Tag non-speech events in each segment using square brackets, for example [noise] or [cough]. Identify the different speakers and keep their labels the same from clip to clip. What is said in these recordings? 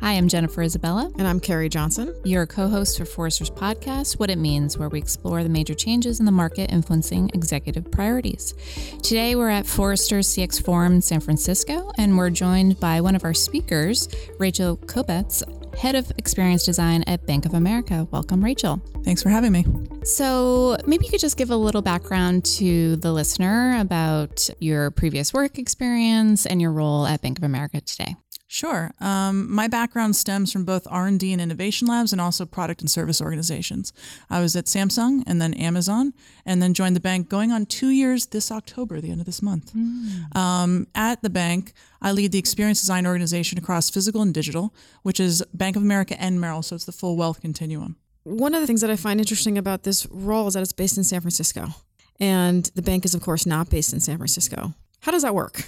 Speaker 1: Hi, I'm Jennifer Isabella.
Speaker 2: And I'm Carrie Johnson.
Speaker 1: You're a co host for Forrester's podcast, What It Means, where we explore the major changes in the market influencing executive priorities. Today, we're at Forrester's CX Forum in San Francisco, and we're joined by one of our speakers, Rachel Kobetz, Head of Experience Design at Bank of America. Welcome, Rachel.
Speaker 3: Thanks for having me.
Speaker 1: So, maybe you could just give a little background to the listener about your previous work experience and your role at Bank of America today.
Speaker 3: Sure. Um, my background stems from both R&D and innovation labs and also product and service organizations. I was at Samsung and then Amazon and then joined the bank going on two years this October, the end of this month. Mm. Um, at the bank, I lead the experience design organization across physical and digital, which is Bank of America and Merrill, so it's the full wealth continuum.
Speaker 2: One of the things that I find interesting about this role is that it's based in San Francisco. And the bank is, of course, not based in San Francisco. How does that work?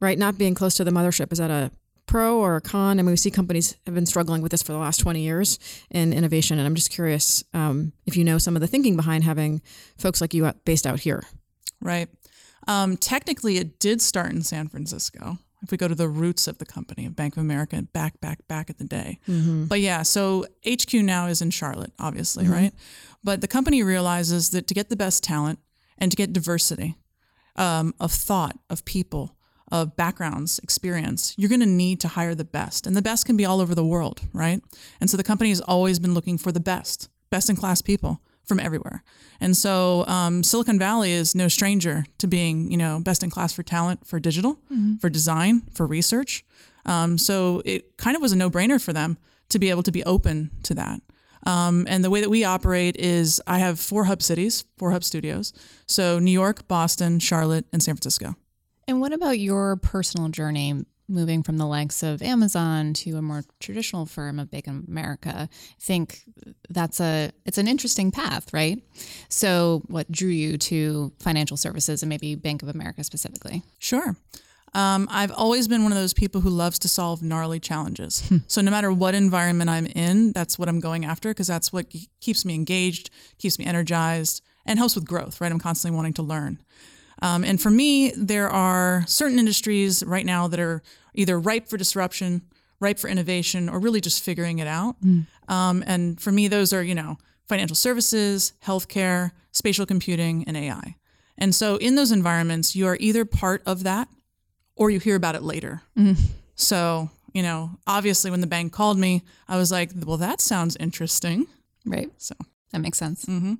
Speaker 2: Right? Not being close to the mothership, is that a pro or a con? I mean, we see companies have been struggling with this for the last 20 years in innovation. And I'm just curious um, if you know some of the thinking behind having folks like you based out here.
Speaker 3: Right. Um, technically, it did start in San Francisco. If we go to the roots of the company, of Bank of America, back, back, back at the day. Mm-hmm. But yeah, so HQ now is in Charlotte, obviously, mm-hmm. right? But the company realizes that to get the best talent and to get diversity um, of thought, of people, of backgrounds, experience, you're going to need to hire the best. And the best can be all over the world, right? And so the company has always been looking for the best, best in class people from everywhere. And so um, Silicon Valley is no stranger to being, you know, best in class for talent, for digital, mm-hmm. for design, for research. Um, so it kind of was a no brainer for them to be able to be open to that. Um, and the way that we operate is I have four hub cities, four hub studios. So New York, Boston, Charlotte, and San Francisco.
Speaker 1: And what about your personal journey moving from the likes of Amazon to a more traditional firm of Bank of America? I think that's a it's an interesting path, right? So, what drew you to financial services and maybe Bank of America specifically?
Speaker 3: Sure. Um, I've always been one of those people who loves to solve gnarly challenges. Hmm. so no matter what environment I'm in, that's what I'm going after because that's what keeps me engaged, keeps me energized, and helps with growth. Right? I'm constantly wanting to learn. Um, and for me, there are certain industries right now that are either ripe for disruption, ripe for innovation, or really just figuring it out. Mm. Um, and for me, those are, you know, financial services, healthcare, spatial computing, and AI. And so in those environments, you are either part of that or you hear about it later. Mm. So, you know, obviously when the bank called me, I was like, well, that sounds interesting.
Speaker 1: Right. So that makes sense. Mm-hmm.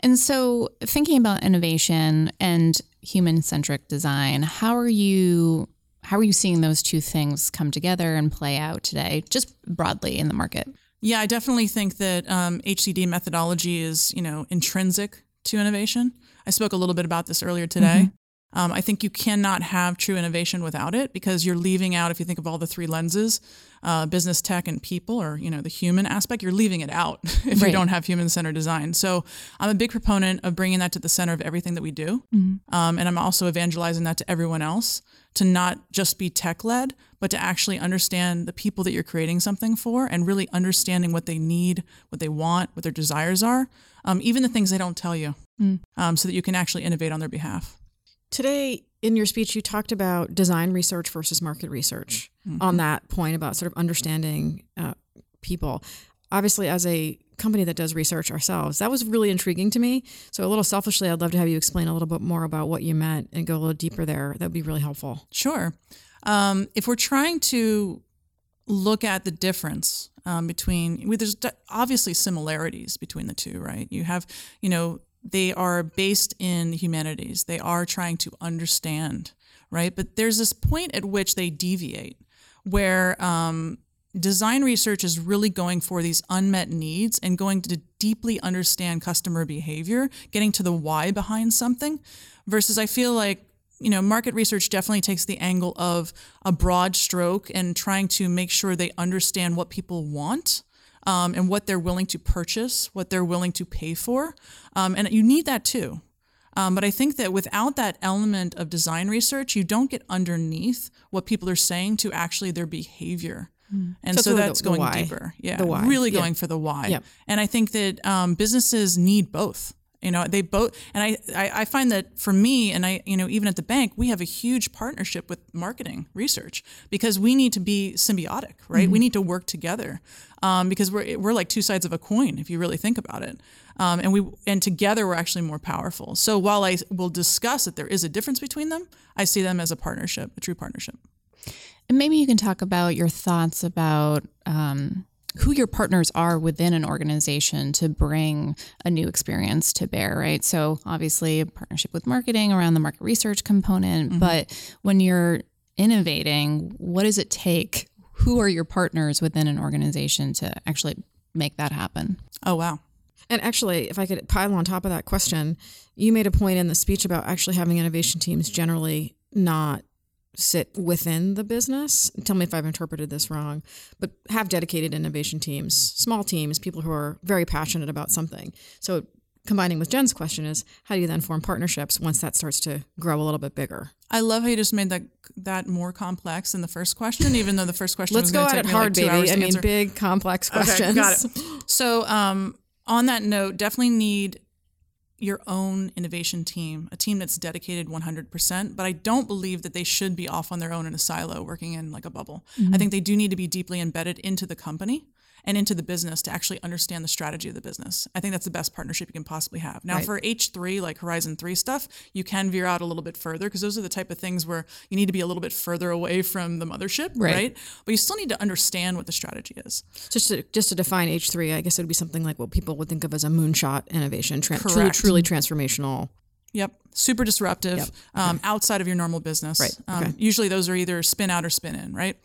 Speaker 1: And so, thinking about innovation and human centric design, how are you? How are you seeing those two things come together and play out today, just broadly in the market?
Speaker 3: Yeah, I definitely think that um, HCD methodology is, you know, intrinsic to innovation. I spoke a little bit about this earlier today. Mm-hmm. Um, I think you cannot have true innovation without it because you're leaving out, if you think of all the three lenses, uh, business, tech, and people, or you know the human aspect, you're leaving it out [laughs] if right. you don't have human-centered design. So I'm a big proponent of bringing that to the center of everything that we do, mm-hmm. um, and I'm also evangelizing that to everyone else to not just be tech-led, but to actually understand the people that you're creating something for, and really understanding what they need, what they want, what their desires are, um, even the things they don't tell you, mm. Um, so that you can actually innovate on their behalf.
Speaker 2: Today, in your speech, you talked about design research versus market research mm-hmm. on that point about sort of understanding uh, people. Obviously, as a company that does research ourselves, that was really intriguing to me. So, a little selfishly, I'd love to have you explain a little bit more about what you meant and go a little deeper there. That would be really helpful.
Speaker 3: Sure. Um, if we're trying to look at the difference um, between, there's obviously similarities between the two, right? You have, you know, they are based in humanities. They are trying to understand, right? But there's this point at which they deviate, where um, design research is really going for these unmet needs and going to deeply understand customer behavior, getting to the why behind something, versus I feel like you know, market research definitely takes the angle of a broad stroke and trying to make sure they understand what people want um, and what they're willing to purchase, what they're willing to pay for. Um, and you need that too. Um, but I think that without that element of design research, you don't get underneath what people are saying to actually their behavior. Mm. And so, so that's the, going the deeper. Yeah. Really going yeah. for the why. Yep. And I think that um, businesses need both. You know, they both, and I, I, I find that for me, and I, you know, even at the bank, we have a huge partnership with marketing research because we need to be symbiotic, right? We need to work together um, because we're we're like two sides of a coin if you really think about it, um, and we and together we're actually more powerful. So while I will discuss that there is a difference between them, I see them as a partnership, a true partnership.
Speaker 1: And maybe you can talk about your thoughts about um, who your partners are within an organization to bring a new experience to bear, right? So, obviously, a partnership with marketing around the market research component.
Speaker 3: Mm-hmm.
Speaker 1: But when you're innovating, what does it take? Who are your partners within an organization to actually make that happen?
Speaker 3: Oh wow.
Speaker 2: And actually, if I could pile on top of that question, you made a point in the speech about actually having innovation teams generally not sit within the business. Tell me if I've interpreted this wrong, but have dedicated innovation teams, small teams, people who are very passionate about something. So combining with Jen's question is how do you then form partnerships once that starts to grow a little bit bigger?
Speaker 3: I love how you just made that that more complex than the first question, even though the first question
Speaker 2: Let's
Speaker 3: was
Speaker 2: go at it hard,
Speaker 3: like
Speaker 2: baby. I mean,
Speaker 3: answer.
Speaker 2: big, complex questions.
Speaker 3: Okay, got it. [laughs] So, um, on that note, definitely need your own innovation team, a team that's dedicated 100%. But I don't believe that they should be off on their own in a silo working in like a bubble. Mm-hmm. I think they do need to be deeply embedded into the company and into the business to actually understand the strategy of the business. I think that's the best partnership you can possibly have. Now,
Speaker 2: Right.
Speaker 3: for H3, like Horizon 3 stuff, you can veer out a little bit further because those are the type of things where you need to be a little bit further away from the mothership,
Speaker 1: Right.
Speaker 3: right? But you still need to understand what the strategy is.
Speaker 2: Just to just to define H three, I guess it would be something like what people would think of as a moonshot innovation, tra- truly truly transformational.
Speaker 3: Yep. Super disruptive
Speaker 2: Yep.
Speaker 3: um, outside of your normal business.
Speaker 2: Right.
Speaker 3: Um,
Speaker 2: Okay.
Speaker 3: Usually those are either spin out or spin in, right?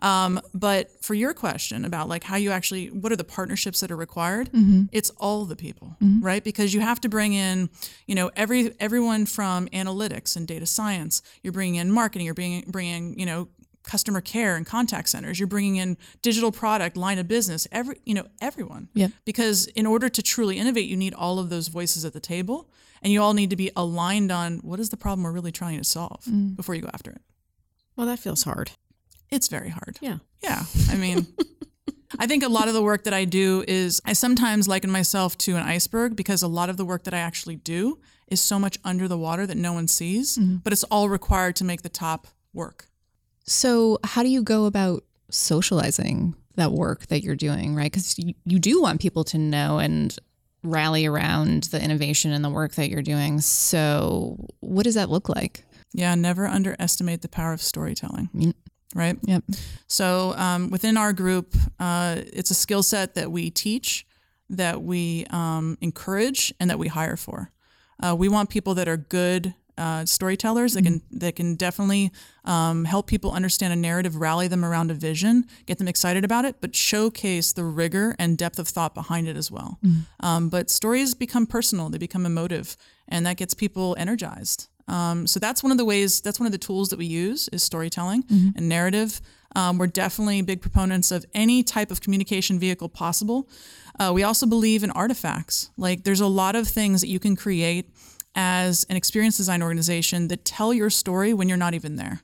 Speaker 3: Um, but for your question about like how you actually, what are the partnerships that are required? Mm-hmm. It's all the people, mm-hmm. right? Because you have to bring in, you know, every everyone from analytics and data science. You're bringing in marketing. You're bringing bringing, you know, customer care and contact centers. You're bringing in digital product, line of business. Every, you know, everyone.
Speaker 1: Yep.
Speaker 3: Because in order to truly innovate, you need all of those voices at the table, and you all need to be aligned on what is the problem we're really trying to solve mm. before you go after it.
Speaker 2: Well, that feels hard.
Speaker 3: It's very hard.
Speaker 2: Yeah.
Speaker 3: Yeah. I mean, I think a lot of the work that I do is I sometimes liken myself to an iceberg because a lot of the work that I actually do is so much under the water that no one sees, mm-hmm. but it's all required to make the top work.
Speaker 1: So, how do you go about socializing that work that you're doing, right? Because you, you do want people to know and rally around the innovation and the work that you're doing. So, what does that look like?
Speaker 3: Yeah, never underestimate the power of storytelling.
Speaker 1: Mm-hmm.
Speaker 3: Right?
Speaker 1: Yep.
Speaker 3: So um, within our group, uh, it's a skill set that we teach, that we um, encourage, and that we hire for. Uh, we want people that are good uh, storytellers that can that can definitely um, help people understand a narrative, rally them around a vision, get them excited about it, but showcase the rigor and depth of thought behind it as well. Um, but stories become personal; they become emotive, and that gets people energized. Um, so that's one of the ways. That's one of the tools that we use is storytelling and narrative. Um, we're definitely big proponents of any type of communication vehicle possible. Uh, we also believe in artifacts. Like there's a lot of things that you can create as an experience design organization that tell your story when you're not even there.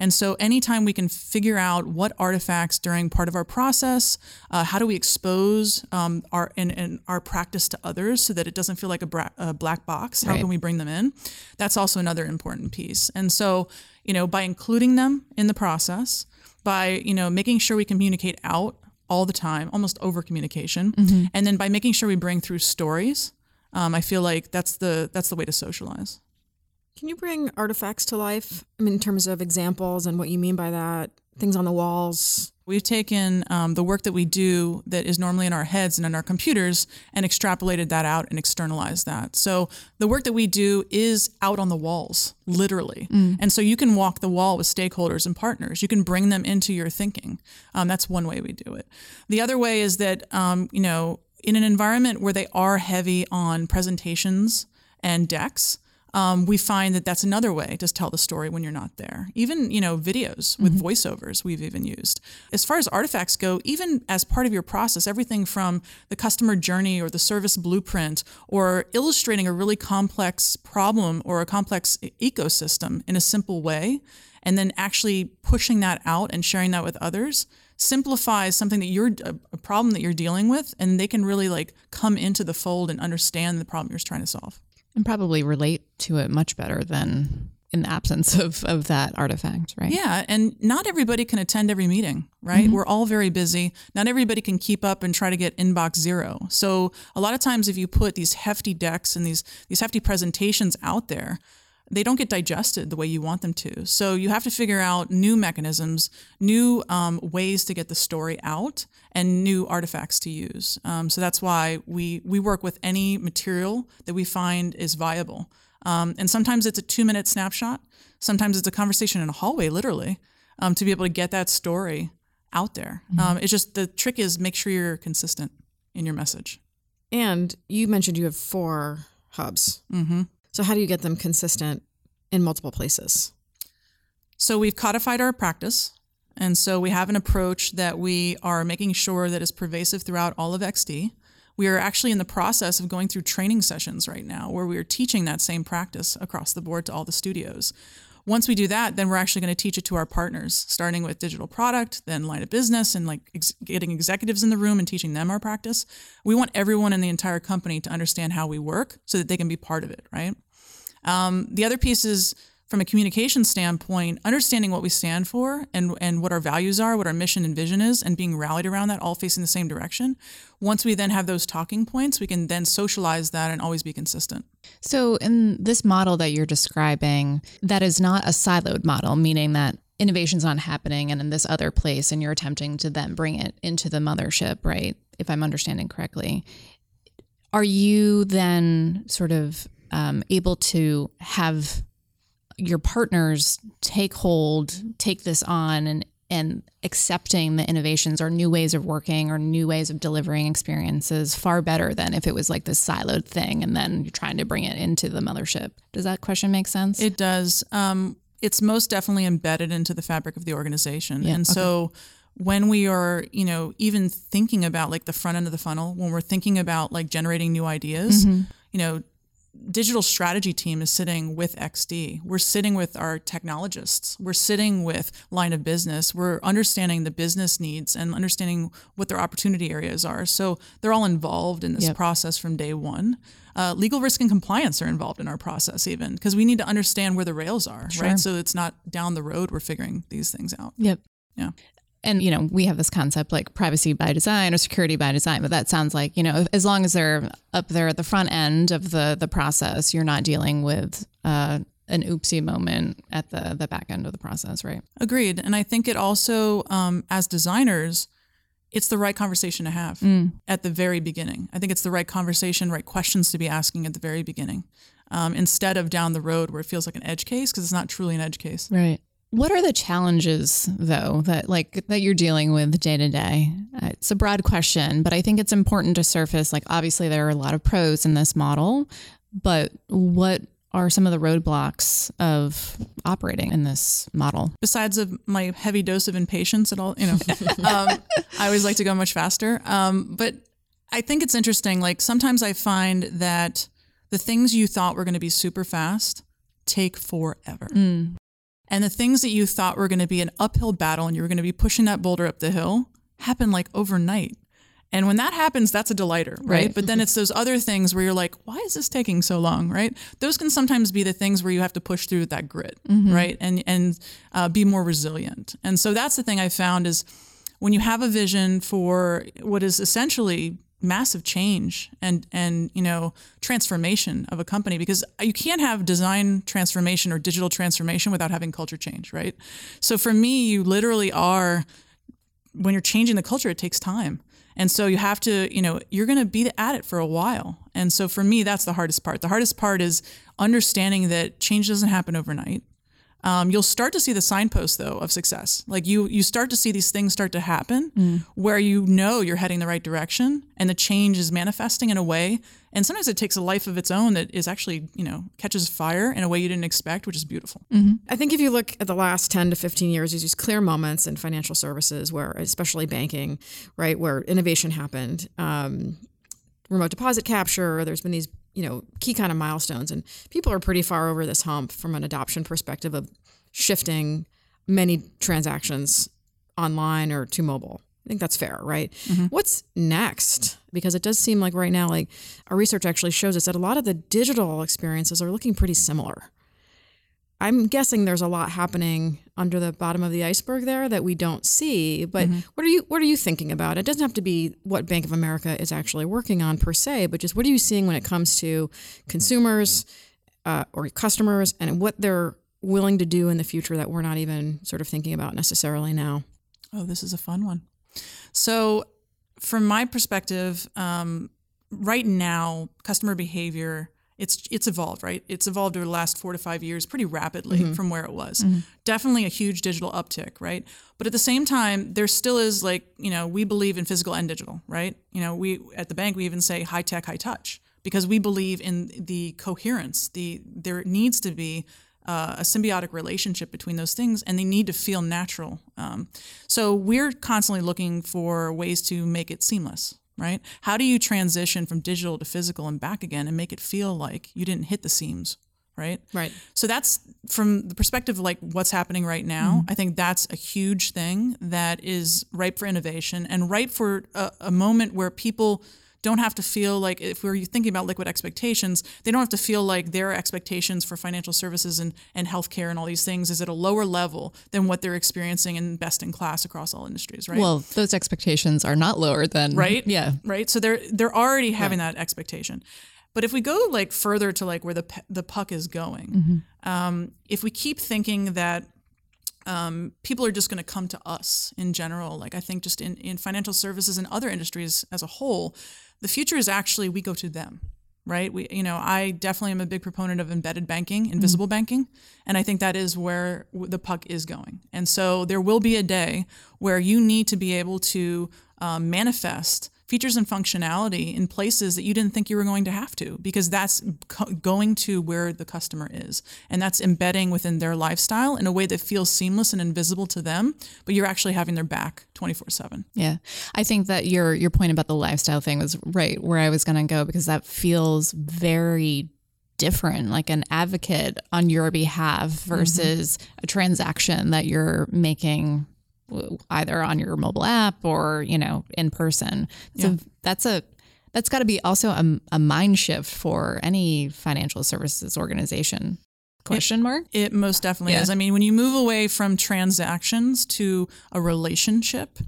Speaker 3: And so, anytime we can figure out what artifacts during part of our process, uh, how do we expose um, our and, and our practice to others so that it doesn't feel like a, bra- a black box? How
Speaker 1: Right.
Speaker 3: can we bring them in? That's also another important piece. And so, you know, by including them in the process, by you know making sure we communicate out all the time, almost over communication, and then by making sure we bring through stories, um, I feel like that's the that's the way to socialize.
Speaker 2: Can you bring artifacts to life? I mean, in terms of examples and what you mean by that, things on the walls.
Speaker 3: We've taken um, the work that we do that is normally in our heads and in our computers and extrapolated that out and externalized that. So the work that we do is out on the walls, literally. And so you can walk the wall with stakeholders and partners. You can bring them into your thinking. Um, that's one way we do it. The other way is that, um, you know, in an environment where they are heavy on presentations and decks, um, we find that that's another way to tell the story when you're not there. Even you know videos with voiceovers we've even used. As far as artifacts go, even as part of your process, everything from the customer journey or the service blueprint or illustrating a really complex problem or a complex ecosystem in a simple way, and then actually pushing that out and sharing that with others simplifies something that you're a problem that you're dealing with, and they can really like come into the fold and understand the problem you're trying to solve.
Speaker 1: And probably relate to it much better than in the absence of, of that artifact, right?
Speaker 3: Yeah, and not everybody can attend every meeting, right? Mm-hmm. We're all very busy. Not everybody can keep up and try to get inbox zero. So a lot of times, if you put these hefty decks and these these hefty presentations out there, they don't get digested the way you want them to. So you have to figure out new mechanisms, new um, ways to get the story out, and new artifacts to use. Um, so that's why we we work with any material that we find is viable. Um, and sometimes it's a two minute snapshot. Sometimes it's a conversation in a hallway, literally, um, to be able to get that story out there. Um, it's just the trick is make sure you're consistent in your message.
Speaker 2: And you mentioned you have four hubs.
Speaker 3: hmm
Speaker 2: So how do you get them consistent in multiple places?
Speaker 3: So we've codified our practice. And so we have an approach that we are making sure that is pervasive throughout all of XD. We are actually in the process of going through training sessions right now where we are teaching that same practice across the board to all the studios. Once we do that, then we're actually going to teach it to our partners, starting with digital product, then line of business, and like ex- getting executives in the room and teaching them our practice. We want everyone in the entire company to understand how we work so that they can be part of it, right? Um, the other piece is from a communication standpoint, understanding what we stand for and, and what our values are, what our mission and vision is, and being rallied around that, all facing the same direction. Once we then have those talking points, we can then socialize that and always be consistent.
Speaker 1: So, in this model that you're describing, that is not a siloed model, meaning that innovation's not happening and in this other place, and you're attempting to then bring it into the mothership, right? If I'm understanding correctly. Are you then sort of um, able to have your partners take hold, take this on, and and accepting the innovations or new ways of working or new ways of delivering experiences far better than if it was like this siloed thing and then you're trying to bring it into the mothership. Does that question make sense?
Speaker 3: It does. Um, it's most definitely embedded into the fabric of the organization.
Speaker 1: Yeah,
Speaker 3: and so when we are, you know, even thinking about like the front end of the funnel, when we're thinking about like generating new ideas, you know, digital strategy team is sitting with XD. We're sitting with our technologists. We're sitting with line of business. We're understanding the business needs and understanding what their opportunity areas are. So they're all involved in this
Speaker 1: Yep.
Speaker 3: process from day one. Uh, legal risk and compliance are involved in our process even because we need to understand where the rails are,
Speaker 1: Sure.
Speaker 3: right? So it's not down the road we're figuring these things out.
Speaker 1: Yep.
Speaker 3: Yeah.
Speaker 1: And you know, we have this concept like privacy by design or security by design, but that sounds like, you know, as long as they're up there at the front end of the the process, you're not dealing with uh, an oopsie moment at the the back end of the process, right?
Speaker 3: Agreed. And I think it also, um, as designers, it's the right conversation to have at the very beginning. I think it's the right conversation, right questions to be asking at the very beginning, um, instead of down the road where it feels like an edge case because it's not truly an edge case.
Speaker 1: Right. What are the challenges though that like that you're dealing with day to day? Uh, It's a broad question, but I think it's important to surface like obviously there are a lot of pros in this model, but what are some of the roadblocks of operating in this model?
Speaker 3: Besides of my heavy dose of impatience at all, you know, [laughs] um, I always like to go much faster. Um, but I think it's interesting. Like sometimes I find that the things you thought were going to be super fast take forever. And the things that you thought were going to be an uphill battle and you were going to be pushing that boulder up the hill happen like overnight. And when that happens, that's a delighter, right?
Speaker 1: Right.
Speaker 3: But then it's those other things where you're like, why is this taking so long, right? Those can sometimes be the things where you have to push through with that grit, right? And and uh, be more resilient. And so that's the thing I found is when you have a vision for what is essentially massive change and and you know transformation of a company because you can't have design transformation or digital transformation without having culture change right? So for me you literally are when you're changing the culture it takes time. And so you have to you know you're going to be at it for a while. And so for me that's the hardest part. The hardest part is understanding that change doesn't happen overnight um, you'll start to see the signposts though of success. Like you you start to see these things start to happen where you know you're heading the right direction and the change is manifesting in a way. And sometimes it takes a life of its own that is actually you know catches fire in a way you didn't expect which is beautiful.
Speaker 2: I think if you look at the last 10 to 15 years, there's these clear moments in financial services where, especially banking, right, where innovation happened. Um, remote deposit capture, there's been these, you know, key kind of milestones. And people are pretty far over this hump from an adoption perspective of shifting many transactions online or to mobile. I think that's fair, right? Mm-hmm. What's next? Because it does seem like right now, like our research actually shows us that a lot of the digital experiences are looking pretty similar. I'm guessing there's a lot happening under the bottom of the iceberg there that we don't see. But what are you what are you thinking about? It doesn't have to be what Bank of America is actually working on per se, but just what are you seeing when it comes to consumers uh, or customers and what they're willing to do in the future that we're not even sort of thinking about necessarily now.
Speaker 3: Oh, this is a fun one. So, from my perspective, um, right now, customer behavior it's it's evolved, right? It's evolved over the last four to five years pretty rapidly from where it was. Definitely a huge digital uptick, right? But at the same time, there still is like you know we believe in physical and digital, right? You know, we at the bank we even say high tech, high touch because we believe in the coherence. The there needs to be uh, a symbiotic relationship between those things, and they need to feel natural. Um, so we're constantly looking for ways to make it seamless, right? How do you transition from digital to physical and back again, and make it feel like you didn't hit the seams, right?
Speaker 2: Right.
Speaker 3: So that's from the perspective of like what's happening right now. Mm-hmm. I think that's a huge thing that is ripe for innovation and ripe for a, a moment where people don't have to feel like if we're thinking about liquid expectations, they don't have to feel like their expectations for financial services and, and healthcare and all these things is at a lower level than what they're experiencing in best in class across all industries, right?
Speaker 1: Well, those expectations are not lower than
Speaker 3: right?
Speaker 1: Yeah.
Speaker 3: right? So they're they're already having that expectation. But if we go like further to like where the the puck is going um, if we keep thinking that um, people are just going to come to us in general like i think just in, in financial services and other industries as a whole the future is actually we go to them right? We you know i definitely am a big proponent of embedded banking invisible banking and i think that is where the puck is going. And so there will be a day where you need to be able to um, manifest features and functionality in places that you didn't think you were going to have to because that's co- going to where the customer is. And that's embedding within their lifestyle in a way that feels seamless and invisible to them but you're actually having their back 24/7
Speaker 1: Yeah. I think that your your point about the lifestyle thing was right where I was going to go because that feels very different like an advocate on your behalf mm-hmm. versus a transaction that you're making either on your mobile app or, you know, in person. So that's a that's got to be also a, a mind shift for any financial services organization. Question mark?
Speaker 3: It most definitely
Speaker 1: Yeah.
Speaker 3: is. I mean, when you move away from transactions to a relationship,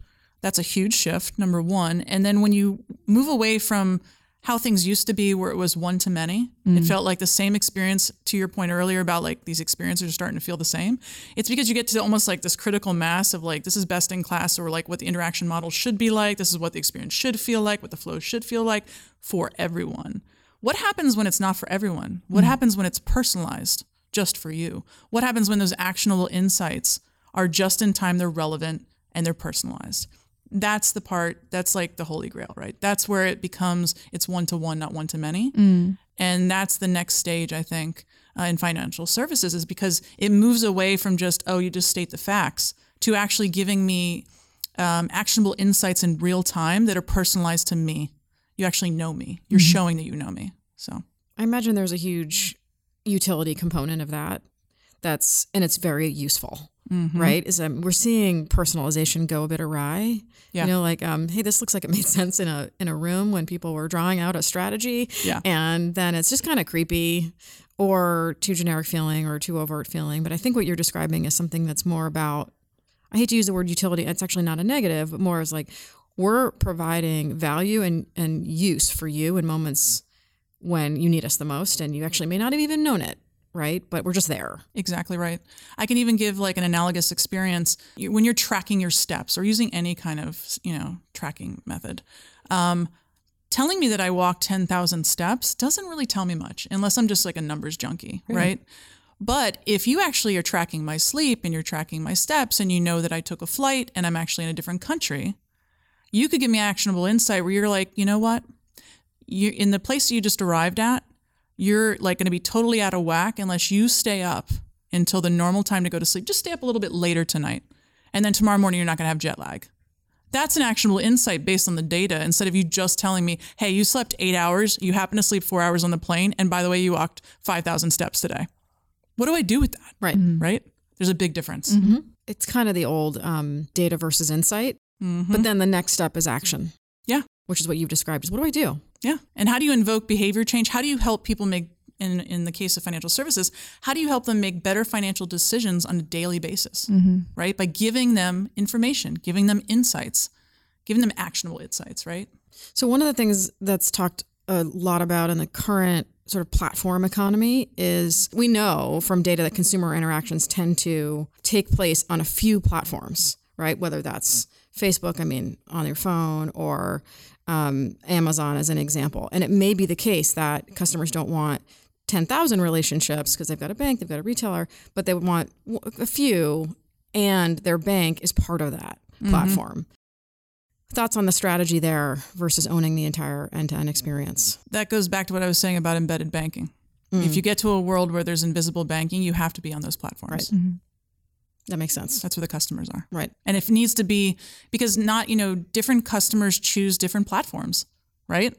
Speaker 3: that's a huge shift, number one. And then when you move away from how things used to be, where it was one to many, it mm. felt like the same experience, to your point earlier about like these experiences are starting to feel the same. It's because you get to almost like this critical mass of like, this is best in class, or like what the interaction model should be like. This is what the experience should feel like, what the flow should feel like for everyone. What happens when it's not for everyone? What mm. happens when it's personalized just for you? What happens when those actionable insights are just in time, they're relevant, and they're personalized? That's the part that's like the holy grail, right? That's where it becomes it's one to one, not one to many. And that's the next stage, I think, uh, in financial services is because it moves away from just, oh, you just state the facts to actually giving me um, actionable insights in real time that are personalized to me. You actually know me. You're showing that you know me. So
Speaker 2: I imagine there's a huge utility component of that. That's and it's very useful, right? Is um, we're seeing personalization go a bit awry.
Speaker 3: Yeah.
Speaker 2: You know, like um, hey, this looks like it made [laughs] sense in a in a room when people were drawing out a strategy.
Speaker 3: Yeah.
Speaker 2: And then it's just kind of creepy, or too generic feeling, or too overt feeling. But I think what you're describing is something that's more about. I hate to use the word utility. It's actually not a negative, but more as like we're providing value and and use for you in moments when you need us the most, and you actually may not have even known it, right? But we're just there.
Speaker 3: Exactly right. I can even give like an analogous experience when you're tracking your steps or using any kind of you know tracking method. Um, telling me that I walked ten thousand steps doesn't really tell me much unless I'm just like a numbers junkie, right? But if you actually are tracking my sleep and you're tracking my steps and you know that I took a flight and I'm actually in a different country, you could give me actionable insight where you're like, you know what? You in the place you just arrived at, you're like going to be totally out of whack unless you stay up until the normal time to go to sleep. Just stay up a little bit later tonight. And then tomorrow morning you're not going to have jet lag. That's an actionable insight based on the data instead of you just telling me, "Hey, you slept 8 hours, you happen to sleep 4 hours on the plane, and by the way, you walked 5,000 steps today." What do I do with that?
Speaker 2: Right.
Speaker 3: Right? There's a big difference.
Speaker 2: it's kind of the old um, data versus insight.
Speaker 3: Mhm.
Speaker 2: But then the next step is action.
Speaker 3: Yeah.
Speaker 2: Which is what you've described. Is what do I do?
Speaker 3: Yeah. And how do you invoke behavior change? How do you help people make in in the case of financial services, how do you help them make better financial decisions on a daily basis? Mm-hmm. Right? By giving them information, giving them insights, giving them actionable insights, right?
Speaker 2: So one of the things that's talked a lot about in the current sort of platform economy is we know from data that consumer interactions tend to take place on a few platforms, right? Whether that's Facebook, I mean, on your phone, or um, Amazon as an example. And it may be the case that customers don't want 10,000 relationships because they've got a bank, they've got a retailer, but they would want a few, and their bank is part of that platform. Thoughts on the strategy there versus owning the entire end to end experience?
Speaker 3: That goes back to what I was saying about embedded banking.
Speaker 2: Mm.
Speaker 3: If you get to a world where there's invisible banking, you have to be on those platforms.
Speaker 2: Right. That makes sense.
Speaker 3: That's where the customers are.
Speaker 2: Right.
Speaker 3: And if it needs to be because not, you know, different customers choose different platforms, right?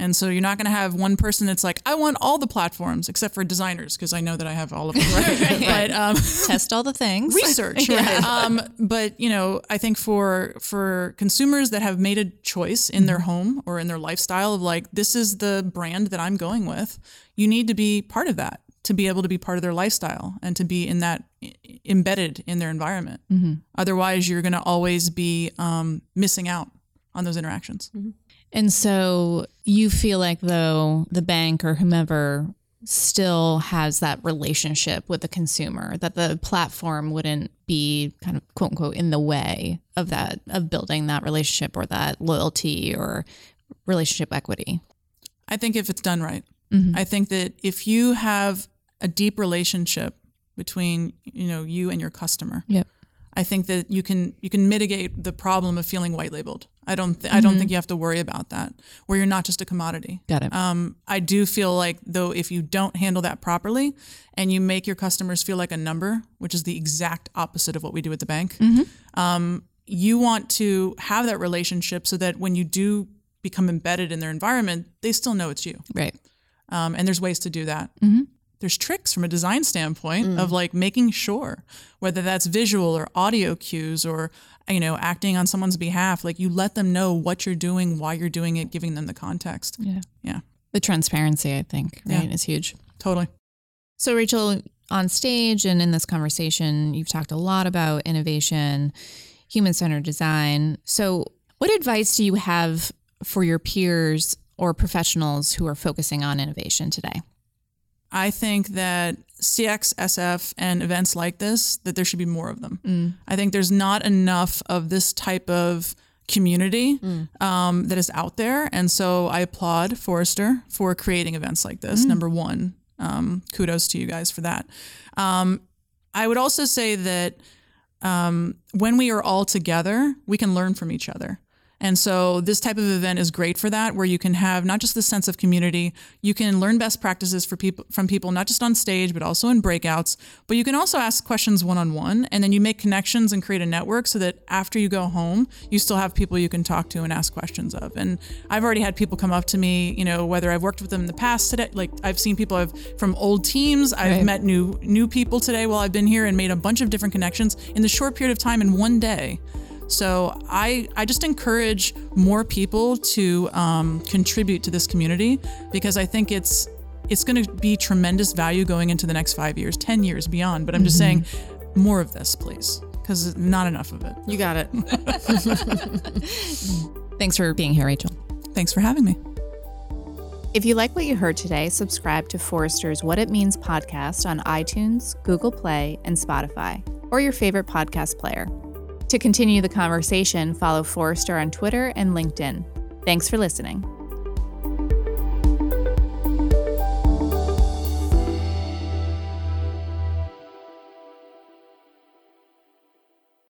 Speaker 3: And so you're not going to have one person that's like, I want all the platforms except for designers because I know that I have all of them. Right. [laughs] [laughs] But um,
Speaker 1: Test all the things.
Speaker 3: research. [laughs] um, but you know, I think for for consumers that have made a choice in their home or in their lifestyle of like, this is the brand that I'm going with, you need to be part of that to be able to be part of their lifestyle and to be in that i- embedded in their environment. Mm-hmm. Otherwise, you're going to always be um, missing out on those interactions. Mm-hmm.
Speaker 1: And so you feel like though the bank or whomever still has that relationship with the consumer that the platform wouldn't be kind of quote unquote in the way of that of building that relationship or that loyalty or relationship equity.
Speaker 3: I think if it's done right. Mm-hmm. I think that if you have a deep relationship between you know you and your customer,
Speaker 1: Yep.
Speaker 3: I think that you can you can mitigate the problem of feeling white labeled. I don't th- I don't think you have to worry about that where you're not just a commodity.
Speaker 1: Got it.
Speaker 3: Um, I do feel like though if you don't handle that properly and you make your customers feel like a number, which is the exact opposite of what we do at the bank, um, you want to have that relationship so that when you do become embedded in their environment, they still know it's you.
Speaker 1: right.
Speaker 3: Um, and there's ways to do that. There's tricks from a design standpoint mm. of like making sure whether that's visual or audio cues or you know acting on someone's behalf, like you let them know what you're doing, why you're doing it, giving them the context.
Speaker 1: Yeah.
Speaker 3: Yeah,
Speaker 1: The transparency, I think, right,
Speaker 3: Yeah.
Speaker 1: is huge.
Speaker 3: totally.
Speaker 1: So, Rachel, on stage and in this conversation, you've talked a lot about innovation, human centered design. So, what advice do you have for your peers or professionals who are focusing on innovation today?
Speaker 3: I think that CX, SF, and events like this, that there should be more of them. I think there's not enough of this type of community um, that is out there. And so I applaud Forrester for creating events like this. Number one, um, kudos to you guys for that. Um, I would also say that um, when we are all together, we can learn from each other. And so this type of event is great for that, where you can have not just the sense of community, you can learn best practices for people from people, not just on stage, but also in breakouts. But you can also ask questions one on one, and then you make connections and create a network so that after you go home, you still have people you can talk to and ask questions of. And I've already had people come up to me, you know, whether I've worked with them in the past today, like I've seen people I've from old teams, I've
Speaker 1: Right.
Speaker 3: met new new people today while I've been here and made a bunch of different connections in the short period of time in one day. So I, I just encourage more people to um, contribute to this community because I think it's it's going to be tremendous value going into the next five years, ten years beyond. But I'm just saying, more of this, please, because not enough of it.
Speaker 2: You got it. [laughs]
Speaker 1: Thanks for being here, Rachel.
Speaker 3: Thanks for having me.
Speaker 1: If you like what you heard today, subscribe to Forrester's What It Means podcast on iTunes, Google Play, and Spotify, or your favorite podcast player. To continue the conversation, follow Forrester on Twitter and LinkedIn. Thanks for listening.